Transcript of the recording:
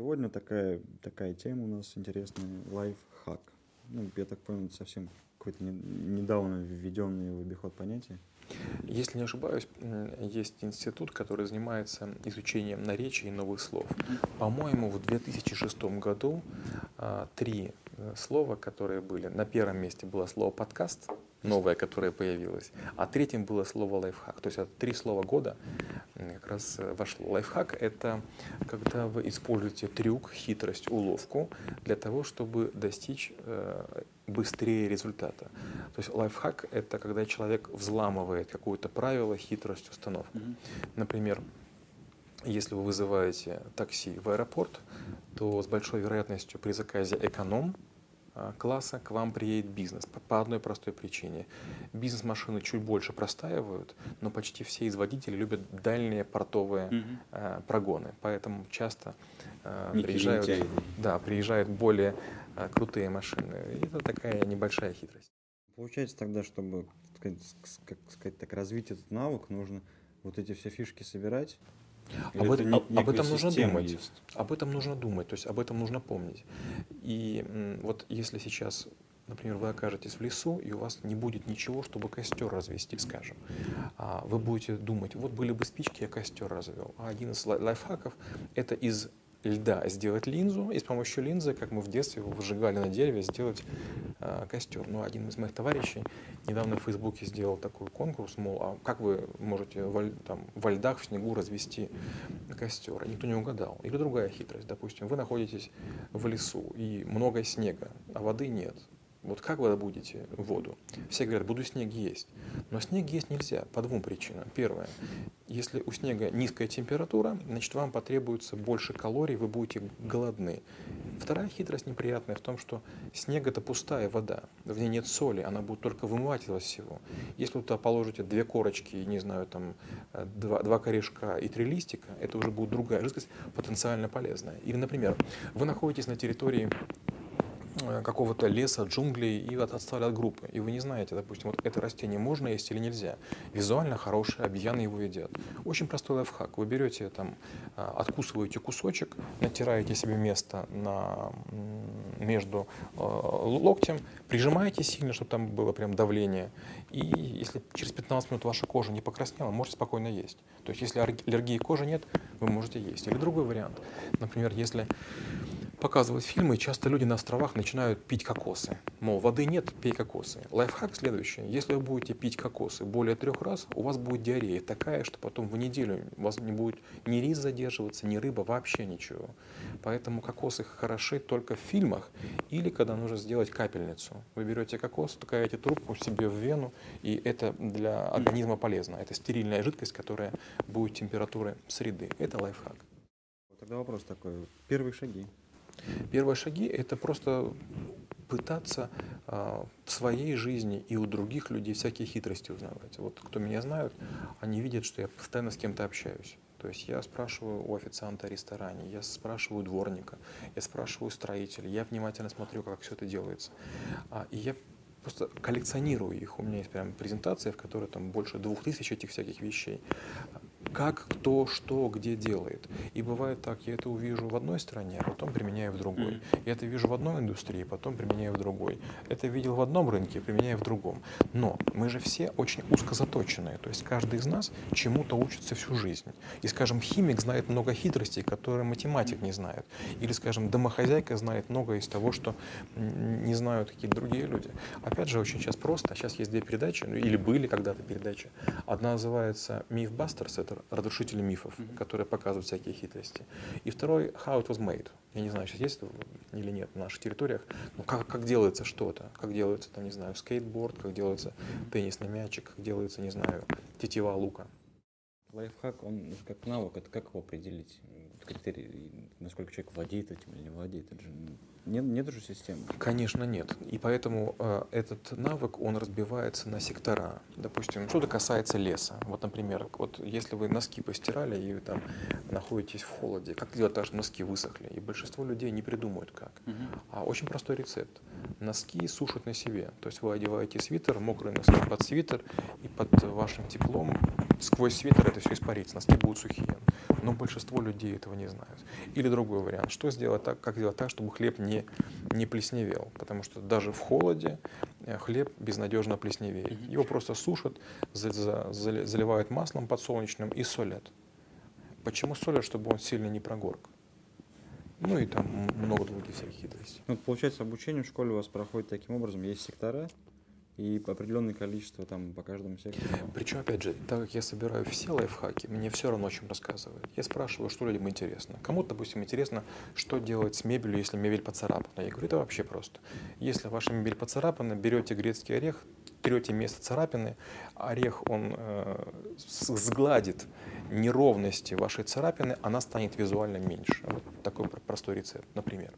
Сегодня такая, такая тема у нас интересная, лайфхак. Ну, я так понял, это совсем какой-то недавно введенный в обиход понятие. Если не ошибаюсь, есть институт, который занимается изучением наречий и новых слов. По-моему, в 2006 году а, три э, слова, которые были. На первом месте было слово подкаст, новое, которое появилось, а третьим было слово лайфхак. То есть это три слова года как раз э, вошло. Лайфхак — это когда вы используете трюк, хитрость, уловку для того, чтобы достичь э, быстрее результата. То есть лайфхак — это когда человек взламывает какое-то правило, хитрость, установку. Например, если вы вызываете такси в аэропорт, то с большой вероятностью при заказе эконом а, класса к вам приедет бизнес по одной простой причине. Бизнес-машины чуть больше простаивают, но почти все из водителей любят дальние портовые угу. прогоны, поэтому часто э, приезжают, да, приезжают более э, крутые машины. И это такая небольшая хитрость. Получается тогда, чтобы как сказать так, развить этот навык, нужно вот эти все фишки собирать, об, это, об, об этом нужно думать. Есть? Об этом нужно думать, то есть об этом нужно помнить. И вот если сейчас, например, вы окажетесь в лесу, и у вас не будет ничего, чтобы костер развести, скажем, а вы будете думать, вот были бы спички, я костер развел. А один из лайфхаков — это из льда сделать линзу, и с помощью линзы, как мы в детстве его выжигали на дереве, сделать э, костер. Но один из моих товарищей недавно в Фейсбуке сделал такой конкурс, мол, а как вы можете во, там, во льдах в снегу развести костер? Никто не угадал. Или другая хитрость, допустим, вы находитесь в лесу, и много снега, а воды нет. Вот как вы добудете воду? Все говорят, буду снег есть. Но снег есть нельзя по двум причинам. Первое, если у снега низкая температура, значит вам потребуется больше калорий, вы будете голодны. Вторая хитрость неприятная в том, что снег это пустая вода, в ней нет соли, она будет только вымывать из всего. Если вы туда положите две корочки, не знаю, там два, два корешка и три листика, это уже будет другая жидкость, потенциально полезная. Или, например, вы находитесь на территории Э, какого-то леса, джунглей и отстали от группы. И вы не знаете, допустим, вот это растение можно есть или нельзя. Визуально хорошее, объяны его едят. Очень простой лайфхак. Вы берете, там, э, откусываете кусочек, натираете себе место на, между э, локтем, прижимаете сильно, чтобы там было прям давление. И если через 15 минут ваша кожа не покраснела, можете спокойно есть. То есть если аллергии кожи нет, вы можете есть. Или другой вариант. Например, если показывают фильмы, часто люди на островах начинают пить кокосы. Мол, воды нет, пей кокосы. Лайфхак следующий. Если вы будете пить кокосы более трех раз, у вас будет диарея такая, что потом в неделю у вас не будет ни рис задерживаться, ни рыба, вообще ничего. Поэтому кокосы хороши только в фильмах или когда нужно сделать капельницу. Вы берете кокос, такаете трубку себе в вену, и это для организма полезно. Это стерильная жидкость, которая будет температуры среды. Это лайфхак. Тогда вопрос такой. Первые шаги. Первые шаги – это просто пытаться э, в своей жизни и у других людей всякие хитрости узнавать. Вот кто меня знают, они видят, что я постоянно с кем-то общаюсь. То есть я спрашиваю у официанта в ресторане, я спрашиваю дворника, я спрашиваю строителя, я внимательно смотрю, как все это делается. А, и я просто коллекционирую их. У меня есть прям презентация, в которой там больше двух тысяч этих всяких вещей как кто что где делает. И бывает так, я это увижу в одной стране, а потом применяю в другой. Я это вижу в одной индустрии, потом применяю в другой. Это видел в одном рынке, применяю в другом. Но мы же все очень узко заточенные, то есть каждый из нас чему-то учится всю жизнь. И, скажем, химик знает много хитростей, которые математик не знает. Или, скажем, домохозяйка знает много из того, что не знают какие-то другие люди. Опять же, очень сейчас просто. Сейчас есть две передачи, ну, или были когда-то передачи. Одна называется «Мифбастерс», это разрушители мифов, mm-hmm. которые показывают всякие хитрости. И второй How it was made. Я не знаю, сейчас есть или нет на наших территориях. Но как, как делается что-то, как делается, там, не знаю, скейтборд, как делается теннисный мячик, как делается, не знаю, тетива лука. Лайфхак, он как навык, это как его определить? Критерий, насколько человек владеет этим или не владеет? Это же нет, нет же системы? Конечно, нет. И поэтому э, этот навык, он разбивается на сектора. Допустим, что-то касается леса. Вот, например, вот если вы носки постирали и вы там находитесь в холоде, как делать так, что носки высохли? И большинство людей не придумают как. Угу. А очень простой рецепт. Носки сушат на себе. То есть вы одеваете свитер, мокрые носки под свитер, и под вашим теплом сквозь свитер это все испарится, носки будут сухие. Но большинство людей этого не знают. Или другой вариант, что сделать так, как сделать так, чтобы хлеб не, не плесневел. Потому что даже в холоде э, хлеб безнадежно плесневеет. Его просто сушат, заливают маслом подсолнечным и солят. Почему солят? Чтобы он сильно не прогорк. Ну и там много других всяких хитростей. Ну, получается, обучение в школе у вас проходит таким образом. Есть сектора, и определенное количество там по каждому сектору. Причем, опять же, так как я собираю все лайфхаки, мне все равно о чем рассказывают. Я спрашиваю, что людям интересно. Кому-то, допустим, интересно, что делать с мебелью, если мебель поцарапана. Я говорю, это вообще просто. Если ваша мебель поцарапана, берете грецкий орех, трете место царапины, орех, он э, сгладит неровности вашей царапины, она станет визуально меньше. Вот такой простой рецепт, например.